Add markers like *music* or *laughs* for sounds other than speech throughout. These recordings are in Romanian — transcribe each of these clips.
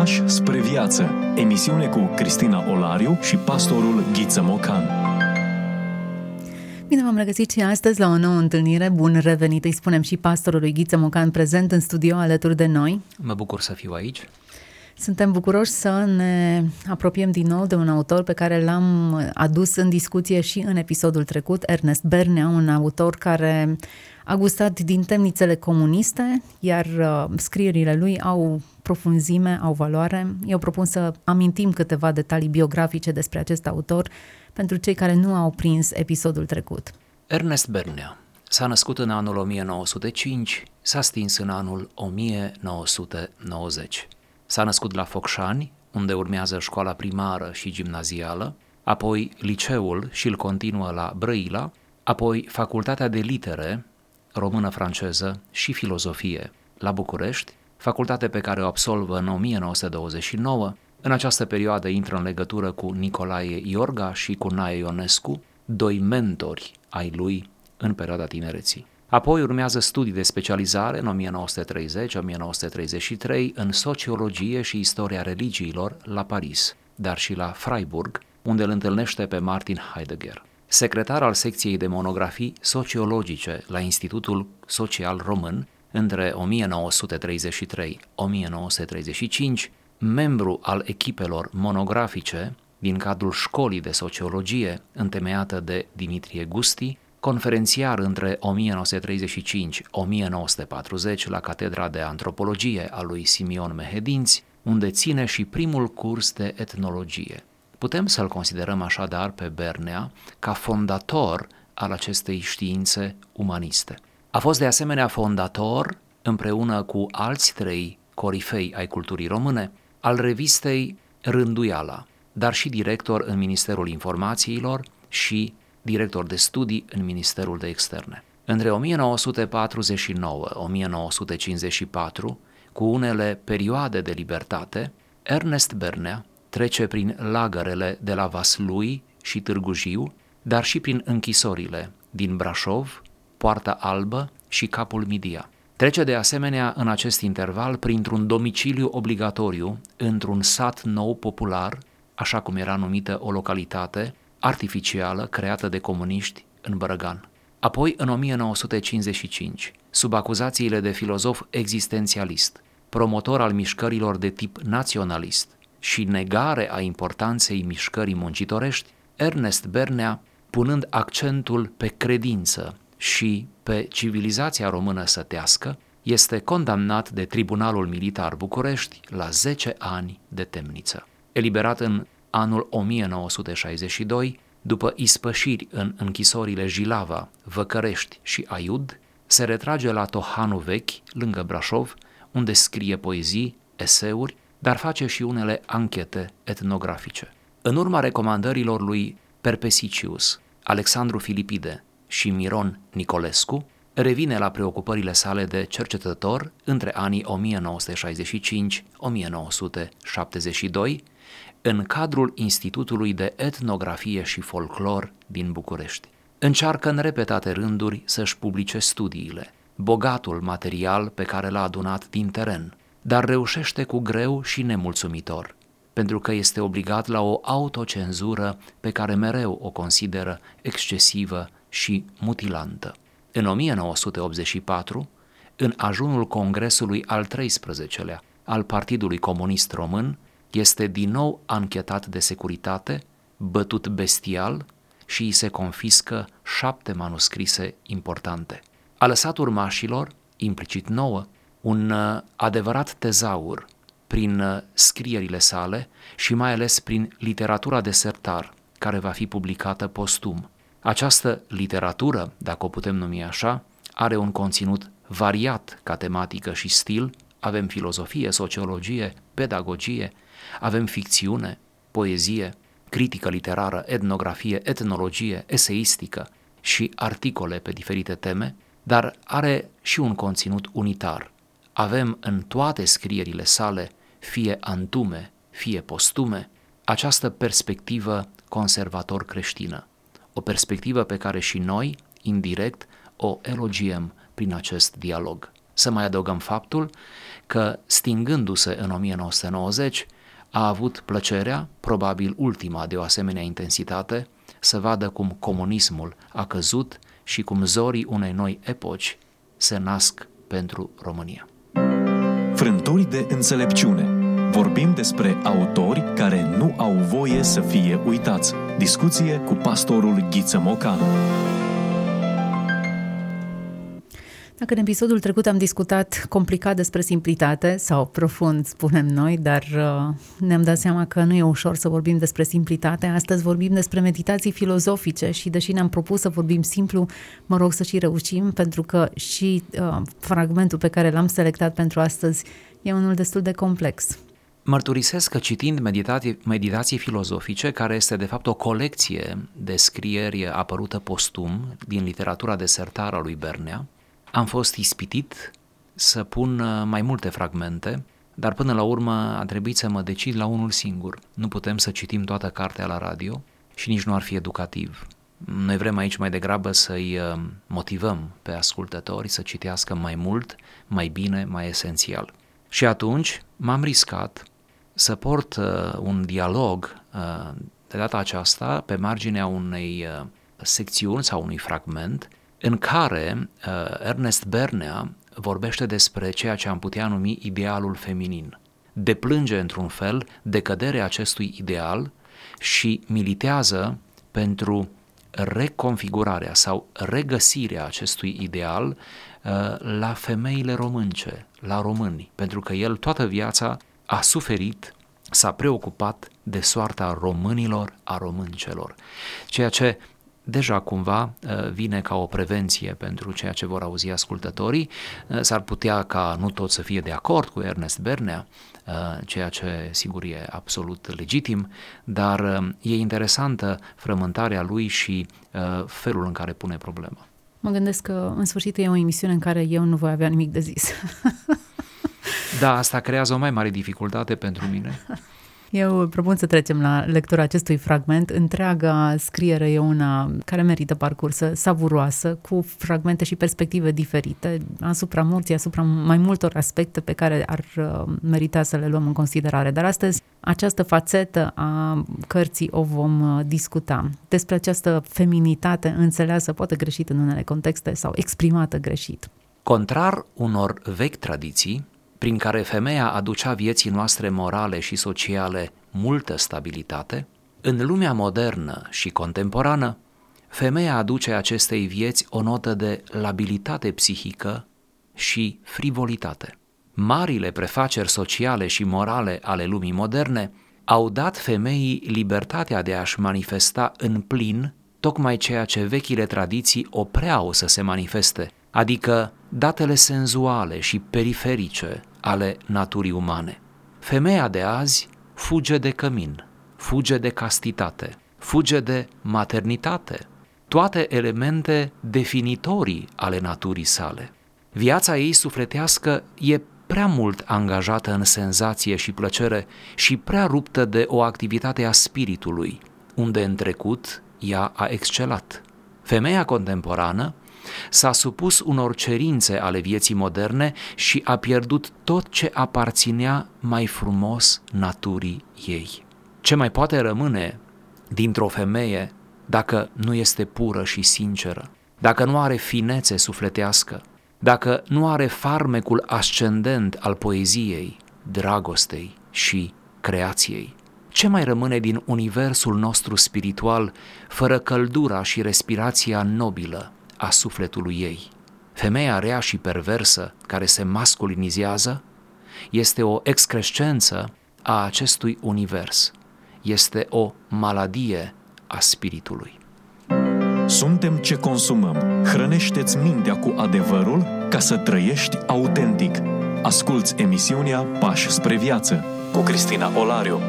Pași spre viață. Emisiune cu Cristina Olariu și pastorul Ghiță Mocan. Bine v-am regăsit și astăzi la o nouă întâlnire. Bun revenit, îi spunem și pastorului Ghiță Mocan prezent în studio alături de noi. Mă bucur să fiu aici. Suntem bucuroși să ne apropiem din nou de un autor pe care l-am adus în discuție și în episodul trecut, Ernest Bernea, un autor care a gustat din temnițele comuniste, iar uh, scrierile lui au profunzime, au valoare. Eu propun să amintim câteva detalii biografice despre acest autor pentru cei care nu au prins episodul trecut. Ernest Bernea s-a născut în anul 1905, s-a stins în anul 1990. S-a născut la Focșani, unde urmează școala primară și gimnazială, apoi liceul și îl continuă la Brăila, apoi facultatea de litere, română-franceză și filozofie la București, facultate pe care o absolvă în 1929. În această perioadă intră în legătură cu Nicolae Iorga și cu Nae Ionescu, doi mentori ai lui în perioada tinereții. Apoi urmează studii de specializare în 1930-1933 în sociologie și istoria religiilor la Paris, dar și la Freiburg, unde îl întâlnește pe Martin Heidegger. Secretar al secției de monografii sociologice la Institutul Social Român între 1933-1935, membru al echipelor monografice din cadrul școlii de sociologie întemeiată de Dimitrie Gusti, conferențiar între 1935-1940 la Catedra de Antropologie a lui Simion Mehedinți, unde ține și primul curs de etnologie. Putem să-l considerăm așadar pe Bernea ca fondator al acestei științe umaniste. A fost de asemenea fondator, împreună cu alți trei corifei ai culturii române, al revistei Rânduiala, dar și director în Ministerul Informațiilor și director de studii în Ministerul de Externe. Între 1949-1954, cu unele perioade de libertate, Ernest Bernea trece prin lagărele de la Vaslui și Târgu Jiu, dar și prin închisorile din Brașov, Poarta Albă și Capul Midia. Trece de asemenea în acest interval printr-un domiciliu obligatoriu într-un sat nou popular, așa cum era numită o localitate artificială creată de comuniști în Bărăgan. Apoi, în 1955, sub acuzațiile de filozof existențialist, promotor al mișcărilor de tip naționalist și negare a importanței mișcării muncitorești, Ernest Bernea, punând accentul pe credință și pe civilizația română sătească, este condamnat de Tribunalul Militar București la 10 ani de temniță. Eliberat în anul 1962, după ispășiri în închisorile Jilava, Văcărești și Aiud, se retrage la Tohanu Vechi, lângă Brașov, unde scrie poezii, eseuri, dar face și unele anchete etnografice. În urma recomandărilor lui Perpesicius, Alexandru Filipide și Miron Nicolescu, revine la preocupările sale de cercetător între anii 1965-1972 în cadrul Institutului de Etnografie și Folclor din București. Încearcă în repetate rânduri să-și publice studiile, bogatul material pe care l-a adunat din teren, dar reușește cu greu și nemulțumitor, pentru că este obligat la o autocenzură pe care mereu o consideră excesivă și mutilantă. În 1984, în ajunul Congresului al 13-lea al Partidului Comunist Român, este din nou anchetat de securitate, bătut bestial și îi se confiscă șapte manuscrise importante. A lăsat urmașilor, implicit nouă, un uh, adevărat tezaur prin uh, scrierile sale și mai ales prin literatura de sertar, care va fi publicată postum. Această literatură, dacă o putem numi așa, are un conținut variat ca tematică și stil, avem filozofie, sociologie, pedagogie, avem ficțiune, poezie, critică literară, etnografie, etnologie, eseistică și articole pe diferite teme, dar are și un conținut unitar. Avem în toate scrierile sale, fie antume, fie postume, această perspectivă conservator creștină, o perspectivă pe care și noi, indirect, o elogiem prin acest dialog. Să mai adăugăm faptul că, stingându-se în 1990, a avut plăcerea, probabil ultima de o asemenea intensitate, să vadă cum comunismul a căzut și cum zorii unei noi epoci se nasc pentru România. Frânturi de înțelepciune. Vorbim despre autori care nu au voie să fie uitați. Discuție cu pastorul Ghiță Mocan. Dacă în episodul trecut am discutat complicat despre simplitate, sau profund, spunem noi, dar uh, ne-am dat seama că nu e ușor să vorbim despre simplitate, astăzi vorbim despre meditații filozofice și deși ne-am propus să vorbim simplu, mă rog să și reușim, pentru că și uh, fragmentul pe care l-am selectat pentru astăzi e unul destul de complex. Mărturisesc că citind meditații, meditații filozofice, care este de fapt o colecție de scrieri apărută postum din literatura desertară a lui Bernea, am fost ispitit să pun uh, mai multe fragmente, dar până la urmă a trebuit să mă decid la unul singur. Nu putem să citim toată cartea la radio și nici nu ar fi educativ. Noi vrem aici mai degrabă să-i uh, motivăm pe ascultători să citească mai mult, mai bine, mai esențial. Și atunci m-am riscat să port uh, un dialog de data aceasta pe marginea unei secțiuni sau unui fragment în care uh, Ernest Bernea vorbește despre ceea ce am putea numi idealul feminin. Deplânge într-un fel decăderea acestui ideal și militează pentru reconfigurarea sau regăsirea acestui ideal uh, la femeile românce, la români, pentru că el toată viața a suferit, s-a preocupat de soarta românilor, a româncelor, ceea ce deja cumva uh, vine ca o prevenție pentru ceea ce vor auzi ascultătorii. Uh, s-ar putea ca nu toți să fie de acord cu Ernest Bernea, uh, ceea ce sigur e absolut legitim, dar e interesantă frământarea lui și felul în care pune problema. Mă gândesc că în sfârșit e o emisiune în care eu nu voi avea nimic de zis. *laughs* da, asta creează o mai mare dificultate pentru mine. *laughs* Eu propun să trecem la lectura acestui fragment. Întreaga scriere e una care merită parcursă, savuroasă, cu fragmente și perspective diferite asupra morții, asupra mai multor aspecte pe care ar uh, merita să le luăm în considerare. Dar astăzi această fațetă a cărții o vom uh, discuta. Despre această feminitate înțeleasă, poate greșit în unele contexte sau exprimată greșit. Contrar unor vechi tradiții, prin care femeia aducea vieții noastre morale și sociale multă stabilitate, în lumea modernă și contemporană, femeia aduce acestei vieți o notă de labilitate psihică și frivolitate. Marile prefaceri sociale și morale ale lumii moderne au dat femeii libertatea de a-și manifesta în plin tocmai ceea ce vechile tradiții opreau să se manifeste, adică datele senzuale și periferice ale naturii umane. Femeia de azi fuge de cămin, fuge de castitate, fuge de maternitate, toate elemente definitorii ale naturii sale. Viața ei sufletească e prea mult angajată în senzație și plăcere și prea ruptă de o activitate a spiritului, unde în trecut ea a excelat. Femeia contemporană S-a supus unor cerințe ale vieții moderne și a pierdut tot ce aparținea mai frumos naturii ei. Ce mai poate rămâne dintr-o femeie dacă nu este pură și sinceră, dacă nu are finețe sufletească, dacă nu are farmecul ascendent al poeziei, dragostei și creației? Ce mai rămâne din universul nostru spiritual fără căldura și respirația nobilă a sufletului ei. Femeia rea și perversă care se masculinizează este o excrescență a acestui univers. Este o maladie a spiritului. Suntem ce consumăm. Hrănește-ți mintea cu adevărul ca să trăiești autentic. Asculți emisiunea Pași spre viață cu Cristina Olariu.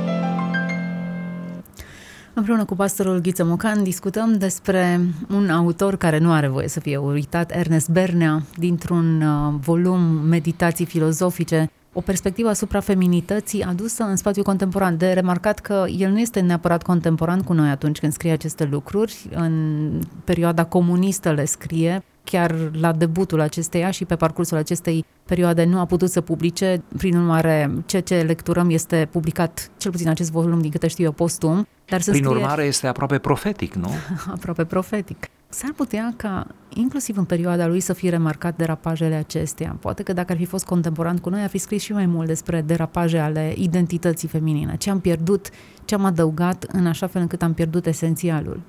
Împreună cu pastorul Ghiță Mocan discutăm despre un autor care nu are voie să fie uitat, Ernest Bernea, dintr-un uh, volum Meditații filozofice, o perspectivă asupra feminității adusă în spațiul contemporan. De remarcat că el nu este neapărat contemporan cu noi atunci când scrie aceste lucruri. În perioada comunistă le scrie, chiar la debutul acesteia și pe parcursul acestei perioade nu a putut să publice. Prin urmare, ceea ce lecturăm este publicat, cel puțin acest volum, din câte știu eu, postum. Dar să Prin scrie... urmare, este aproape profetic, nu? *laughs* aproape profetic. S-ar putea ca, inclusiv în perioada lui, să fie remarcat derapajele acestea. Poate că dacă ar fi fost contemporan cu noi, ar fi scris și mai mult despre derapaje ale identității feminine. Ce am pierdut, ce am adăugat, în așa fel încât am pierdut esențialul.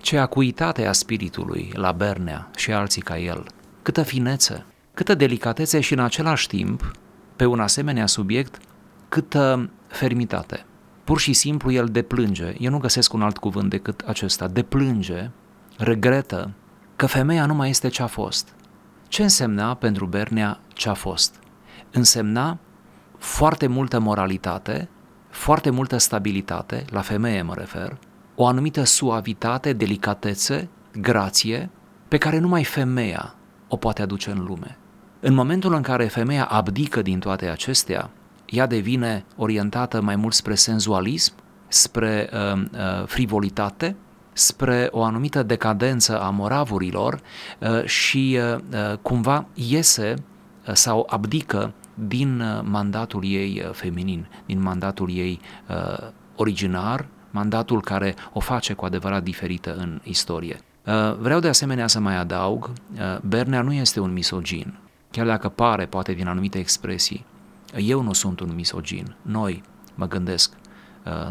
Ce acuitate a spiritului la Bernea și alții ca el. Câtă finețe, câtă delicatețe și în același timp, pe un asemenea subiect, câtă fermitate. Pur și simplu el deplânge, eu nu găsesc un alt cuvânt decât acesta, deplânge regretă că femeia nu mai este ce a fost. Ce însemna pentru Bernea ce a fost? Însemna foarte multă moralitate, foarte multă stabilitate, la femeie mă refer, o anumită suavitate, delicatețe, grație, pe care numai femeia o poate aduce în lume. În momentul în care femeia abdică din toate acestea, ea devine orientată mai mult spre senzualism, spre uh, uh, frivolitate, spre o anumită decadență a moravurilor uh, și uh, uh, cumva iese sau abdică din mandatul ei feminin, din mandatul ei originar, mandatul care o face cu adevărat diferită în istorie. Vreau de asemenea să mai adaug, Bernea nu este un misogin, chiar dacă pare poate din anumite expresii. Eu nu sunt un misogin, noi, mă gândesc,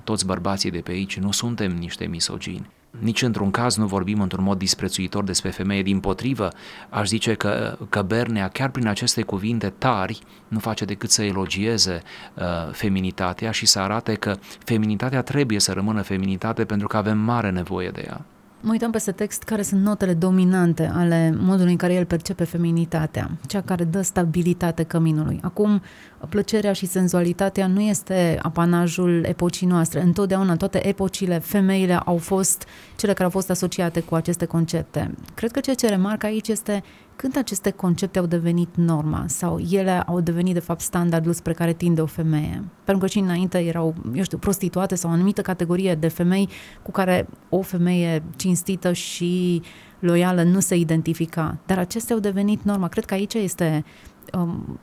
toți bărbații de pe aici nu suntem niște misogini. Nici într-un caz nu vorbim într-un mod disprețuitor despre femeie, din potrivă, aș zice că, că Bernea, chiar prin aceste cuvinte tari, nu face decât să elogieze uh, feminitatea și să arate că feminitatea trebuie să rămână feminitate pentru că avem mare nevoie de ea. Mă uităm peste text care sunt notele dominante ale modului în care el percepe feminitatea, cea care dă stabilitate căminului. Acum, plăcerea și senzualitatea nu este apanajul epocii noastre. Întotdeauna, în toate epocile, femeile au fost cele care au fost asociate cu aceste concepte. Cred că ceea ce remarc aici este când aceste concepte au devenit norma sau ele au devenit de fapt standardul spre care tinde o femeie. Pentru că și înainte erau, eu știu, prostituate sau o anumită categorie de femei cu care o femeie cinstită și loială nu se identifica. Dar acestea au devenit norma. Cred că aici este um,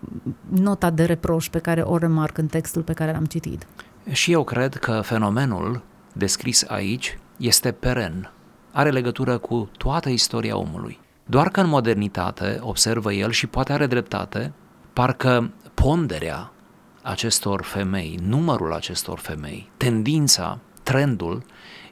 nota de reproș pe care o remarc în textul pe care l-am citit. Și eu cred că fenomenul descris aici este peren. Are legătură cu toată istoria omului. Doar că în modernitate, observă el și poate are dreptate, parcă ponderea acestor femei, numărul acestor femei, tendința, trendul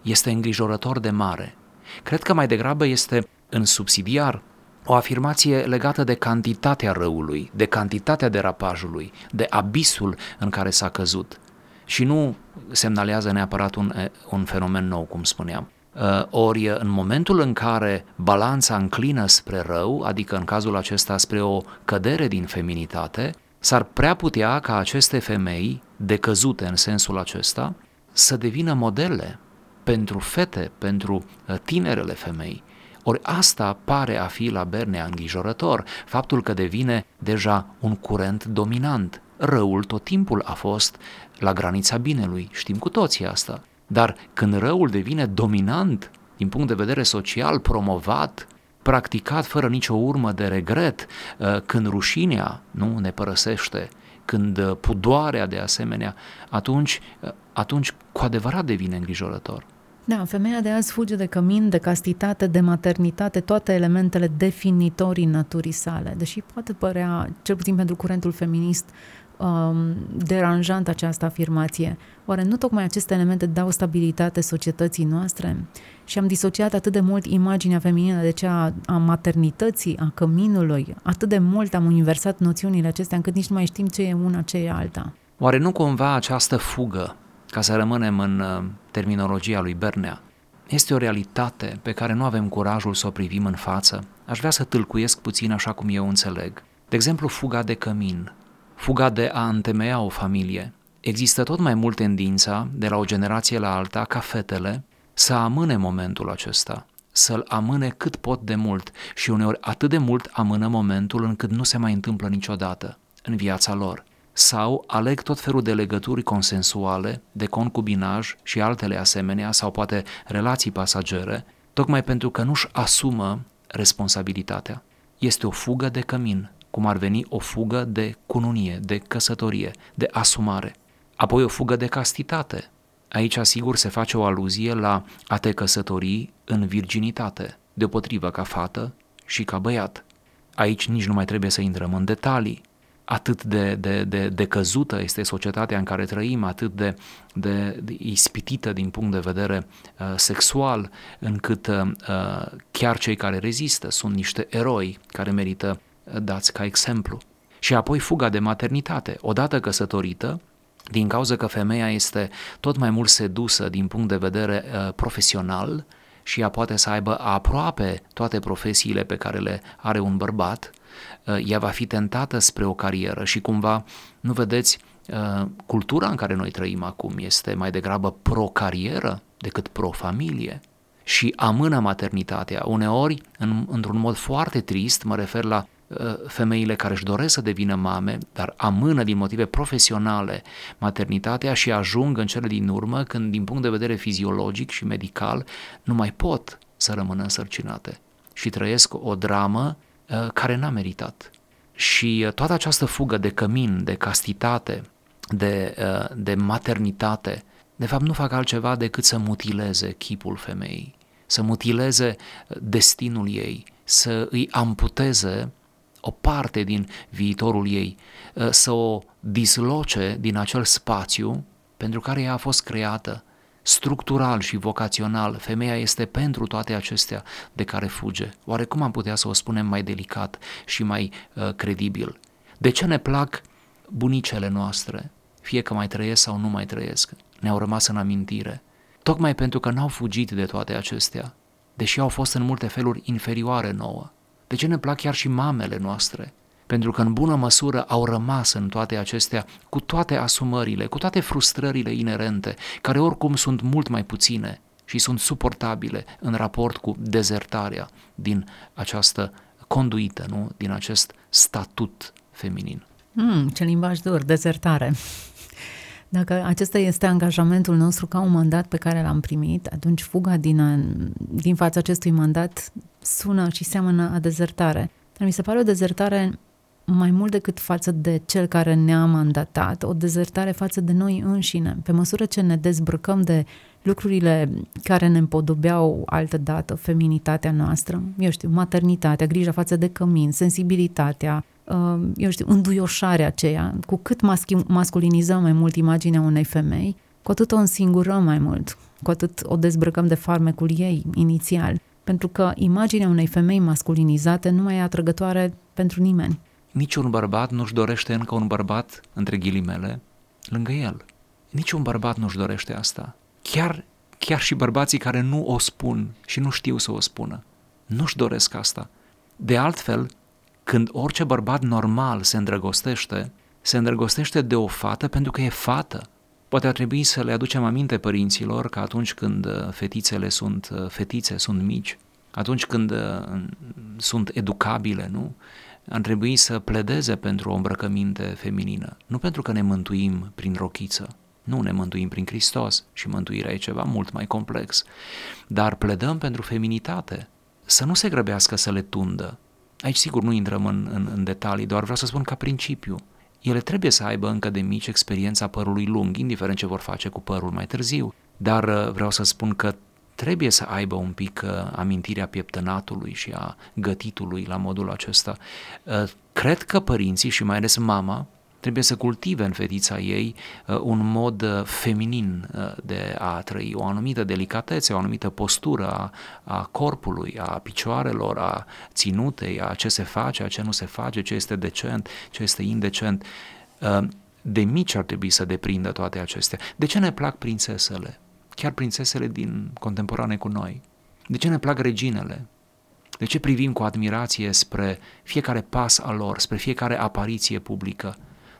este îngrijorător de mare. Cred că mai degrabă este în subsidiar o afirmație legată de cantitatea răului, de cantitatea derapajului, de abisul în care s-a căzut și nu semnalează neapărat un, un fenomen nou, cum spuneam. Uh, ori în momentul în care balanța înclină spre rău, adică în cazul acesta spre o cădere din feminitate, s-ar prea putea ca aceste femei, decăzute în sensul acesta, să devină modele pentru fete, pentru uh, tinerele femei. Ori asta pare a fi la Bernea îngrijorător, faptul că devine deja un curent dominant. Răul tot timpul a fost la granița binelui, știm cu toții asta. Dar când răul devine dominant din punct de vedere social, promovat, practicat fără nicio urmă de regret, uh, când rușinea nu ne părăsește, când uh, pudoarea de asemenea, atunci, uh, atunci cu adevărat devine îngrijorător. Da, femeia de azi fuge de cămin, de castitate, de maternitate, toate elementele definitorii naturii sale. Deși poate părea, cel puțin pentru curentul feminist, um, deranjant această afirmație. Oare nu tocmai aceste elemente dau stabilitate societății noastre? Și am disociat atât de mult imaginea feminină de cea a maternității, a căminului, atât de mult am universat noțiunile acestea încât nici nu mai știm ce e una, ce e alta. Oare nu cumva această fugă, ca să rămânem în uh, terminologia lui Bernea, este o realitate pe care nu avem curajul să o privim în față? Aș vrea să tâlcuiesc puțin așa cum eu înțeleg. De exemplu, fuga de cămin, fuga de a întemeia o familie. Există tot mai mult tendința, de la o generație la alta, ca fetele să amâne momentul acesta, să-l amâne cât pot de mult și uneori atât de mult amână momentul încât nu se mai întâmplă niciodată în viața lor. sau aleg tot felul de legături consensuale, de concubinaj și altele asemenea, sau poate relații pasagere, tocmai pentru că nu-și asumă responsabilitatea. Este o fugă de cămin, cum ar veni o fugă de cununie, de căsătorie, de asumare. Apoi o fugă de castitate. Aici, asigur, se face o aluzie la a te căsători în virginitate, deopotrivă ca fată și ca băiat. Aici nici nu mai trebuie să intrăm în detalii, atât de, de, de, de căzută este societatea în care trăim, atât de, de, de ispitită din punct de vedere uh, sexual, încât uh, chiar cei care rezistă sunt niște eroi care merită uh, dați ca exemplu. Și apoi fuga de maternitate. Odată căsătorită, din cauza că femeia este tot mai mult sedusă din punct de vedere uh, profesional și ea poate să aibă aproape toate profesiile pe care le are un bărbat, Uh, ea va fi tentată spre o carieră și cumva, nu vedeți, uh, cultura în care noi trăim acum este mai degrabă pro-carieră decât pro-familie și amână maternitatea. Uneori, în, într-un mod foarte trist, mă refer la uh, femeile care își doresc să devină mame, dar amână din motive profesionale maternitatea și ajung în cele din urmă când, din punct de vedere fiziologic și medical, nu mai pot să rămână însărcinate și trăiesc o dramă Uh, care n-a meritat. Și uh, toată această fugă de cămin, de castitate, de, uh, de maternitate, de fapt nu fac altceva decât să mutileze chipul femeii, să mutileze destinul ei, să îi amputeze o parte din viitorul ei, să o disloce din acel spațiu pentru care ea a fost creată, structural și vocațional, femeia este pentru toate acestea de care fuge. Oare cum am putea să o spunem mai delicat și mai uh, credibil? De ce ne plac bunicele noastre, fie că mai trăiesc sau nu mai trăiesc? Ne-au rămas în amintire. Tocmai pentru că n-au fugit de toate acestea, deși au fost în multe feluri inferioare nouă. De ce ne plac chiar și mamele noastre? pentru că în bună măsură au rămas în toate acestea cu toate asumările, cu toate frustrările inerente, care oricum sunt mult mai puține și sunt suportabile în raport cu dezertarea din această conduită, nu? din acest statut feminin. Mm, ce limbaj dur, dezertare. *laughs* Dacă acesta este angajamentul nostru ca un mandat pe care l-am primit, atunci fuga din, din fața acestui mandat sună și seamănă a dezertare. Dar mi se pare o dezertare mai mult decât față de cel care ne-a mandatat, o dezertare față de noi înșine. Pe măsură ce ne dezbrăcăm de lucrurile care ne împodobeau altă dată, feminitatea noastră, eu știu, maternitatea, grija față de cămin, sensibilitatea, uh, eu știu, înduioșarea aceea, cu cât masculinizăm mai mult imaginea unei femei, cu atât o însingurăm mai mult, cu atât o dezbrăcăm de farmecul ei inițial. Pentru că imaginea unei femei masculinizate nu mai e atrăgătoare pentru nimeni niciun bărbat nu-și dorește încă un bărbat, între ghilimele, lângă el. Niciun bărbat nu-și dorește asta. Chiar, chiar și bărbații care nu o spun și nu știu să o spună, nu-și doresc asta. De altfel, când orice bărbat normal se îndrăgostește, se îndrăgostește de o fată pentru că e fată. Poate ar trebui să le aducem aminte părinților că atunci când uh, fetițele sunt uh, fetițe, sunt mici, atunci când uh, sunt educabile, nu? ar trebui să pledeze pentru o îmbrăcăminte feminină, nu pentru că ne mântuim prin rochiță, nu ne mântuim prin Hristos și mântuirea e ceva mult mai complex, dar pledăm pentru feminitate, să nu se grăbească să le tundă. Aici sigur nu intrăm în, în, în detalii, doar vreau să spun ca principiu. Ele trebuie să aibă încă de mici experiența părului lung, indiferent ce vor face cu părul mai târziu. Dar uh, vreau să spun că trebuie să aibă un pic uh, amintirea pieptănatului și a gătitului la modul acesta. Uh, cred că părinții și mai ales mama trebuie să cultive în fetița ei uh, un mod uh, feminin uh, de a trăi, o anumită delicatețe, o anumită postură a, a corpului, a picioarelor, a ținutei, a ce se face, a ce nu se face, ce este decent, ce este indecent. Uh, de mici ar trebui să deprindă toate acestea. De ce ne plac prințesele? chiar prințesele din contemporane cu noi? De ce ne plac reginele? De ce privim cu admirație spre fiecare pas al lor, spre fiecare apariție publică?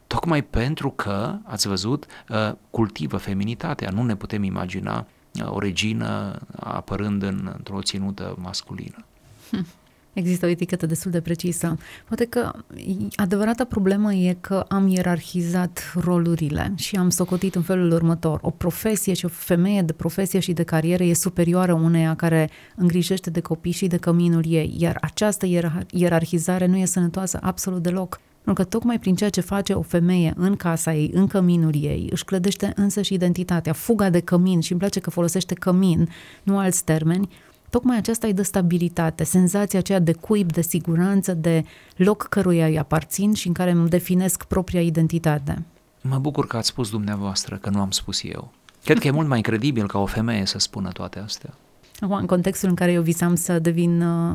Tocmai pentru că, ați văzut, uh, cultivă feminitatea. Nu ne putem imagina uh, o regină apărând în, într-o ținută masculină. Hm. Există o etichetă destul de precisă. Poate că adevărata problemă e că am ierarhizat rolurile și am socotit în felul următor. O profesie și o femeie de profesie și de carieră e superioară uneia care îngrijește de copii și de căminul ei, iar această ierarhizare nu e sănătoasă absolut deloc. Pentru că tocmai prin ceea ce face o femeie în casa ei, în căminul ei, își clădește însă și identitatea, fuga de cămin și îmi place că folosește cămin, nu alți termeni, tocmai aceasta îi dă stabilitate, senzația aceea de cuib, de siguranță, de loc căruia îi aparțin și în care îmi definesc propria identitate. Mă bucur că ați spus dumneavoastră, că nu am spus eu. Cred că e mult mai credibil ca o femeie să spună toate astea. Acum, în contextul în care eu visam să devin uh,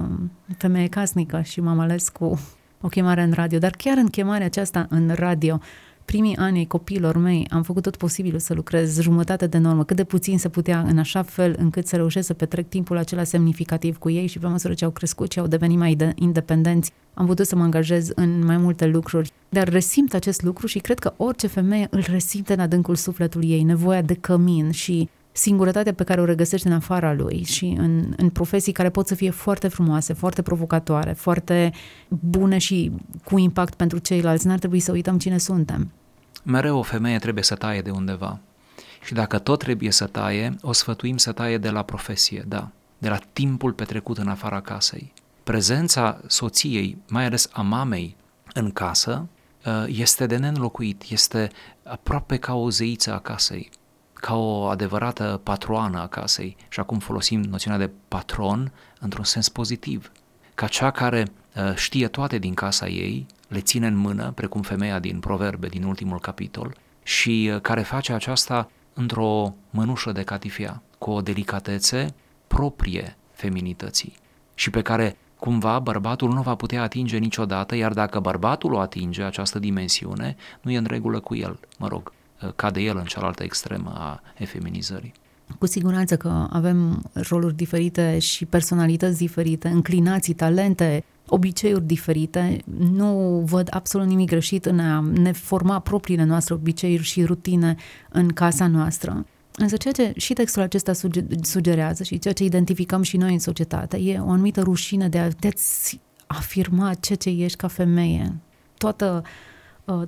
femeie casnică și m-am ales cu o chemare în radio, dar chiar în chemarea aceasta în radio, primii ani ai copiilor mei am făcut tot posibilul să lucrez jumătate de normă, cât de puțin se putea, în așa fel încât să reușesc să petrec timpul acela semnificativ cu ei și pe măsură ce au crescut și au devenit mai de- independenți, am putut să mă angajez în mai multe lucruri. Dar resimt acest lucru și cred că orice femeie îl resimte în adâncul sufletului ei, nevoia de cămin și singurătatea pe care o regăsește în afara lui și în, în profesii care pot să fie foarte frumoase, foarte provocatoare, foarte bune și cu impact pentru ceilalți. N-ar trebui să uităm cine suntem. Mereu o femeie trebuie să taie de undeva. Și dacă tot trebuie să taie, o sfătuim să taie de la profesie, da, de la timpul petrecut în afara casei. Prezența soției, mai ales a mamei, în casă, ă, este de neînlocuit, este aproape ca o zeiță a casei ca o adevărată patroană a casei. Și acum folosim noțiunea de patron într-un sens pozitiv, ca cea care uh, știe toate din casa ei, le ține în mână, precum femeia din Proverbe, din ultimul capitol, și uh, care face aceasta într-o mănușă de catifia, cu o delicatețe proprie feminității și pe care cumva bărbatul nu va putea atinge niciodată, iar dacă bărbatul o atinge, această dimensiune, nu e în regulă cu el, mă rog, cade el în cealaltă extremă a efeminizării. Cu siguranță că avem roluri diferite și personalități diferite, înclinații, talente, obiceiuri diferite. Nu văd absolut nimic greșit în a ne forma propriile noastre obiceiuri și rutine în casa noastră. Însă ceea ce și textul acesta sugerează și ceea ce identificăm și noi în societate e o anumită rușine de a te-ți afirma ceea ce ești ca femeie. Toată uh, Uh,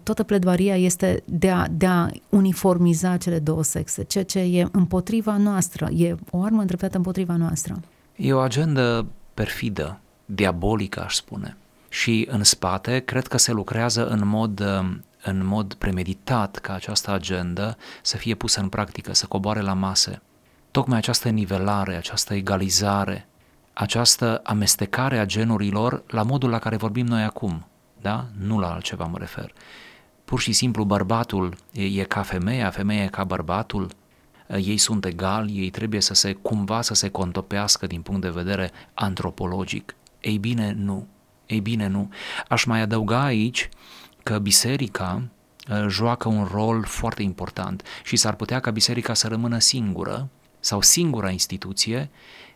toată pledoaria este de a, de a uniformiza cele două sexe, ceea ce e împotriva noastră, e o armă îndreptată împotriva noastră. E o agendă perfidă, diabolică, aș spune. Și în spate, cred că se lucrează în mod, uh, în mod premeditat ca această agendă să fie pusă în practică, să coboare la mase. Tocmai această nivelare, această egalizare, această amestecare a genurilor la modul la care vorbim noi acum, da? Nu la altceva mă refer. Pur și simplu bărbatul e, e ca femeia, femeia e ca bărbatul, ei sunt egali, ei trebuie să se cumva să se contopească din punct de vedere antropologic. Ei bine, nu. Ei bine, nu. Aș mai adăuga aici că biserica joacă un rol foarte important și s-ar putea ca biserica să rămână singură sau singura instituție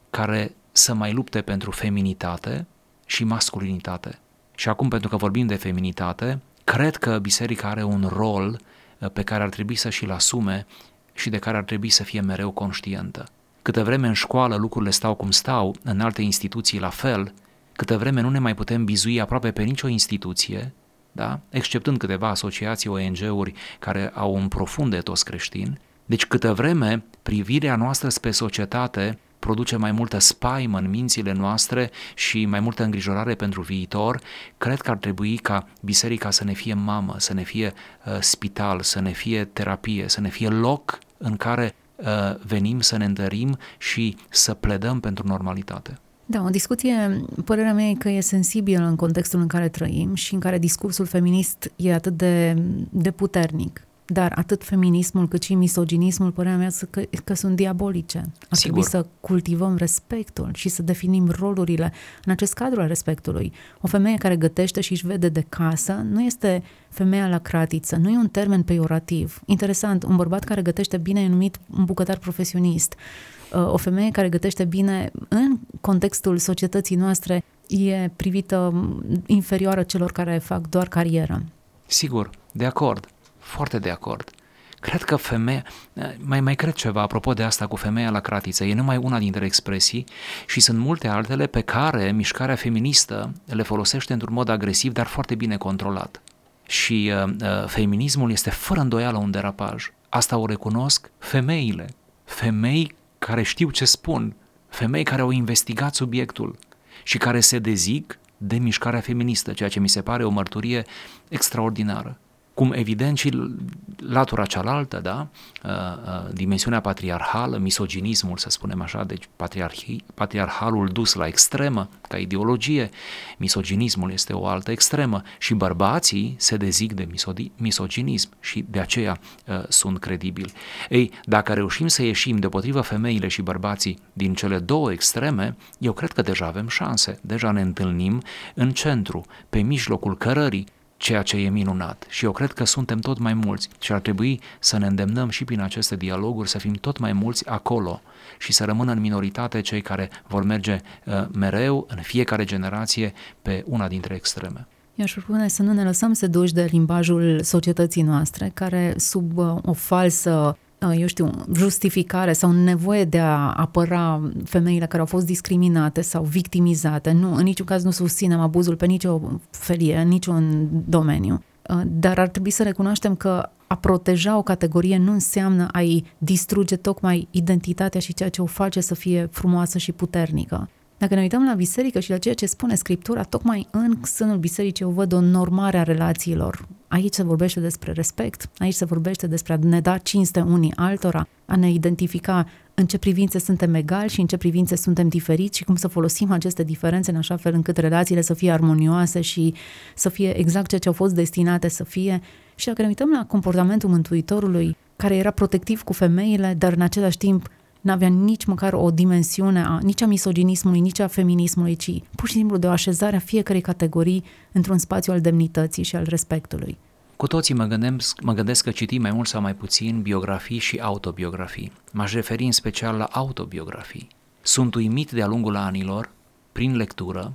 care să mai lupte pentru feminitate și masculinitate. Și acum, pentru că vorbim de feminitate, cred că biserica are un rol uh, pe care ar trebui să și-l asume și de care ar trebui să fie mereu conștientă. Câte vreme în școală lucrurile stau cum stau, în alte instituții la fel, câte vreme nu ne mai putem bizui aproape pe nicio instituție, da? exceptând câteva asociații, ONG-uri care au un profund etos creștin, deci câte vreme privirea noastră spre societate produce mai multă spaimă în mințile noastre și mai multă îngrijorare pentru viitor, cred că ar trebui ca biserica să ne fie mamă, să ne fie uh, spital, să ne fie terapie, să ne fie loc în care uh, venim să ne întărim și să pledăm pentru normalitate. Da, o discuție, părerea mea e că e sensibilă în contextul în care trăim și în care discursul feminist e atât de, de puternic. Dar atât feminismul cât și misoginismul, părerea mea, că, că sunt diabolice. Ar Sigur. trebui să cultivăm respectul și să definim rolurile în acest cadru al respectului. O femeie care gătește și își vede de casă nu este femeia la cratiță, nu e un termen peiorativ. Interesant, un bărbat care gătește bine e numit un bucătar profesionist. Uh, o femeie care gătește bine în contextul societății noastre e privită inferioară celor care fac doar carieră. Sigur, de acord. Foarte de acord. Cred că femeia, mai, mai cred ceva apropo de asta cu femeia la cratiță, e numai una dintre expresii și sunt multe altele pe care mișcarea feministă le folosește într-un mod agresiv, dar foarte bine controlat. Și uh, uh, feminismul este fără îndoială un derapaj. Asta o recunosc femeile, femei care știu ce spun, femei care au investigat subiectul și care se dezic de mișcarea feministă, ceea ce mi se pare o mărturie extraordinară cum evident și latura cealaltă, da? Uh, uh, dimensiunea patriarhală, misoginismul, să spunem așa, deci patriarhi, patriarhalul dus la extremă, ca ideologie, misoginismul este o altă extremă și bărbații se dezic de misoginism și de aceea uh, sunt credibili. Ei, dacă reușim să ieșim deopotrivă femeile și bărbații din cele două extreme, eu cred că deja avem șanse, deja ne întâlnim în centru, pe mijlocul cărării, ceea ce e minunat. Și eu cred că suntem tot mai mulți și ar trebui să ne îndemnăm și prin aceste dialoguri să fim tot mai mulți acolo și să rămână în minoritate cei care vor merge uh, mereu, în fiecare generație, pe una dintre extreme. Eu aș propune să nu ne lăsăm seduși de limbajul societății noastre, care sub uh, o falsă Uh, eu știu, justificare sau nevoie de a apăra femeile care au fost discriminate sau victimizate. Nu, în niciun caz nu susținem abuzul pe nicio felie, în niciun domeniu. Uh, dar ar trebui să recunoaștem că a proteja o categorie nu înseamnă a-i distruge tocmai identitatea și ceea ce o face să fie frumoasă și puternică. Dacă ne uităm la biserică și la ceea ce spune Scriptura, tocmai în sânul bisericii eu văd o normare a relațiilor. Aici se vorbește despre respect, aici se vorbește despre a ne da cinste unii altora, a ne identifica în ce privințe suntem egali și în ce privințe suntem diferiți și cum să folosim aceste diferențe în așa fel încât relațiile să fie armonioase și să fie exact ceea ce au fost destinate să fie. Și dacă ne uităm la comportamentul Mântuitorului, care era protectiv cu femeile, dar în același timp n-avea nici măcar o dimensiune a, nici a misoginismului, nici a feminismului, ci pur și simplu de o așezare a fiecărei categorii într-un spațiu al demnității și al respectului. Cu toții mă gândesc, mă gândesc că citim mai mult sau mai puțin biografii și autobiografii. M-aș referi în special la autobiografii. Sunt uimit de-a lungul anilor, prin lectură,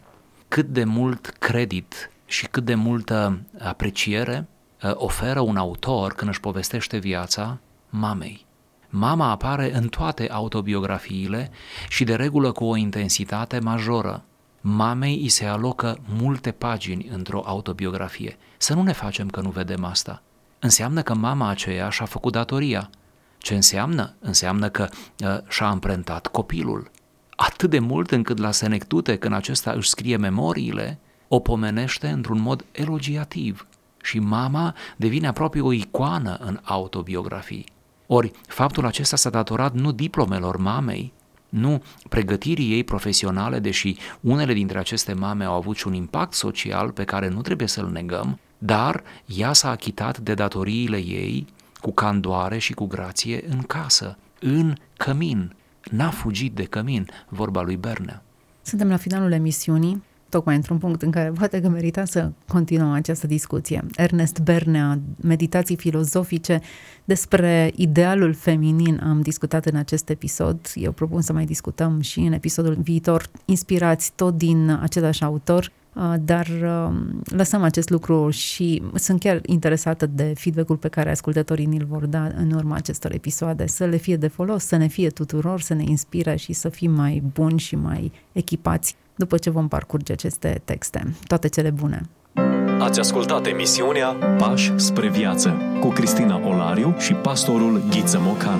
cât de mult credit și cât de multă apreciere uh, oferă un autor când își povestește viața mamei. Mama apare în toate autobiografiile și de regulă cu o intensitate majoră. Mamei îi se alocă multe pagini într-o autobiografie. Să nu ne facem că nu vedem asta. Înseamnă că mama aceea și-a făcut datoria. Ce înseamnă? Înseamnă că uh, și-a amprentat copilul. Atât de mult încât la senectute, când acesta își scrie memoriile, o pomenește într-un mod elogiativ și mama devine aproape o icoană în autobiografii. Ori faptul acesta s-a datorat nu diplomelor mamei, nu pregătirii ei profesionale, deși unele dintre aceste mame au avut și un impact social pe care nu trebuie să-l negăm, dar ea s-a achitat de datoriile ei cu candoare și cu grație în casă, în cămin. N-a fugit de cămin, vorba lui Bernea. Suntem la finalul emisiunii tocmai într-un punct în care poate că merita să continuăm această discuție. Ernest Bernea, meditații filozofice despre idealul feminin am discutat în acest episod. Eu propun să mai discutăm și în episodul viitor, inspirați tot din același autor, uh, dar uh, lăsăm acest lucru și sunt chiar interesată de feedback-ul pe care ascultătorii ni-l vor da în urma acestor episoade, să le fie de folos, să ne fie tuturor, să ne inspire și să fim mai buni și mai echipați după ce vom parcurge aceste texte. Toate cele bune! Ați ascultat emisiunea Pași spre viață cu Cristina Olariu și pastorul Ghiță Mocan.